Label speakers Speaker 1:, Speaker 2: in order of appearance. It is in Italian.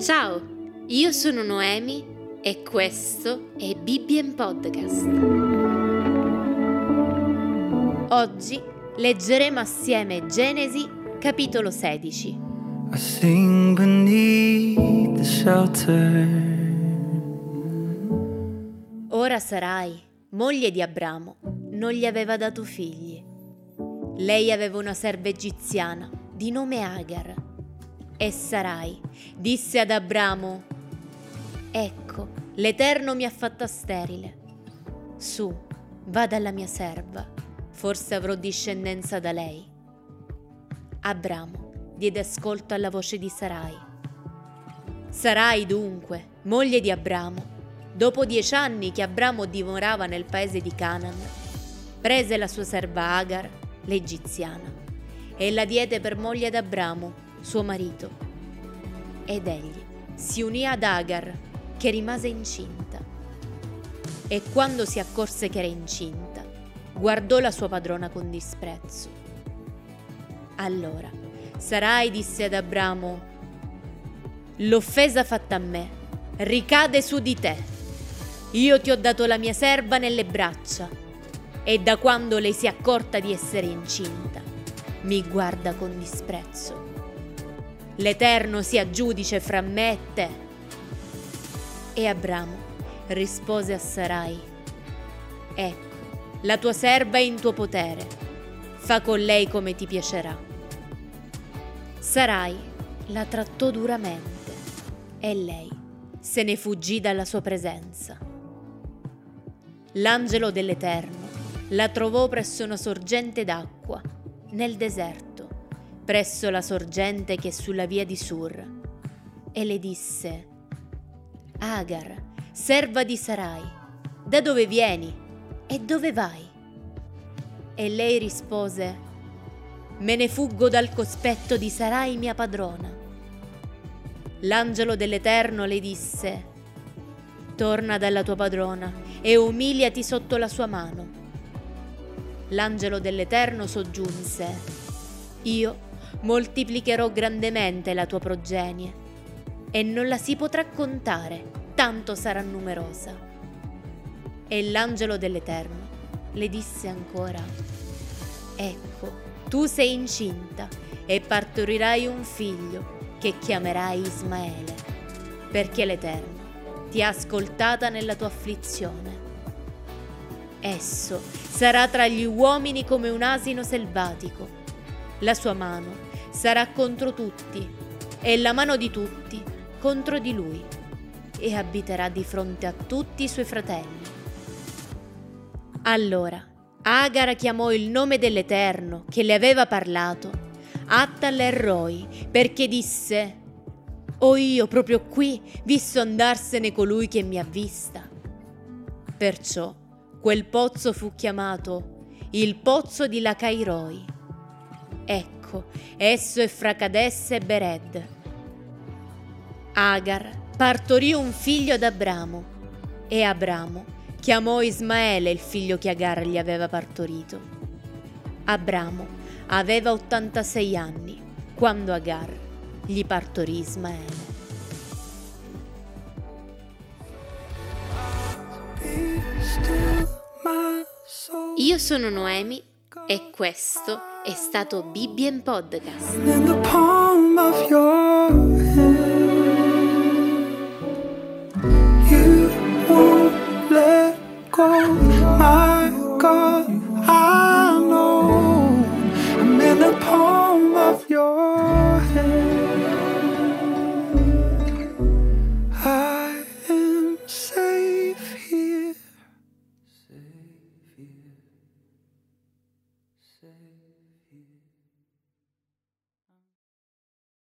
Speaker 1: Ciao, io sono Noemi e questo è Bibbien Podcast. Oggi leggeremo assieme Genesi capitolo 16.
Speaker 2: I sing beneath the shelter.
Speaker 1: Ora Sarai, moglie di Abramo, non gli aveva dato figli. Lei aveva una serva egiziana di nome Agar. E Sarai disse ad Abramo, Ecco, l'Eterno mi ha fatta sterile. Su, va dalla mia serva, forse avrò discendenza da lei. Abramo diede ascolto alla voce di Sarai. Sarai dunque, moglie di Abramo, dopo dieci anni che Abramo dimorava nel paese di Canaan, prese la sua serva Agar, l'egiziana, e la diede per moglie ad Abramo, suo marito. Ed egli si unì ad Agar, che rimase incinta. E quando si accorse che era incinta, guardò la sua padrona con disprezzo. Allora Sarai disse ad Abramo, L'offesa fatta a me ricade su di te. Io ti ho dato la mia serva nelle braccia e da quando lei si è accorta di essere incinta, mi guarda con disprezzo. L'Eterno sia giudice fra me e te. E Abramo rispose a Sarai, Ecco, la tua serva è in tuo potere, fa con lei come ti piacerà. Sarai la trattò duramente e lei se ne fuggì dalla sua presenza. L'angelo dell'Eterno la trovò presso una sorgente d'acqua, nel deserto, presso la sorgente che è sulla via di Sur, e le disse, Agar, serva di Sarai, da dove vieni e dove vai? E lei rispose, Me ne fuggo dal cospetto di Sarai mia padrona. L'angelo dell'Eterno le disse, Torna dalla tua padrona e umiliati sotto la sua mano. L'angelo dell'Eterno soggiunse, Io moltiplicherò grandemente la tua progenie e non la si potrà contare, tanto sarà numerosa. E l'angelo dell'Eterno le disse ancora, Ecco, tu sei incinta e partorirai un figlio che chiamerai Ismaele, perché l'Eterno ti ha ascoltata nella tua afflizione. Esso sarà tra gli uomini come un asino selvatico. La sua mano sarà contro tutti e la mano di tutti contro di lui e abiterà di fronte a tutti i suoi fratelli. Allora Agara chiamò il nome dell'Eterno che le aveva parlato, Attal Erroi, perché disse, Ho io proprio qui visto andarsene colui che mi ha vista. Perciò quel pozzo fu chiamato il pozzo di Lacairoi. Ecco, esso è fra Cadesse e Bered. Agar partorì un figlio ad Abramo e Abramo chiamò Ismaele il figlio che Agar gli aveva partorito. Abramo aveva 86 anni quando Agar gli partorì Ismaele. Io sono Noemi e questo è stato Bibbien Podcast.
Speaker 2: In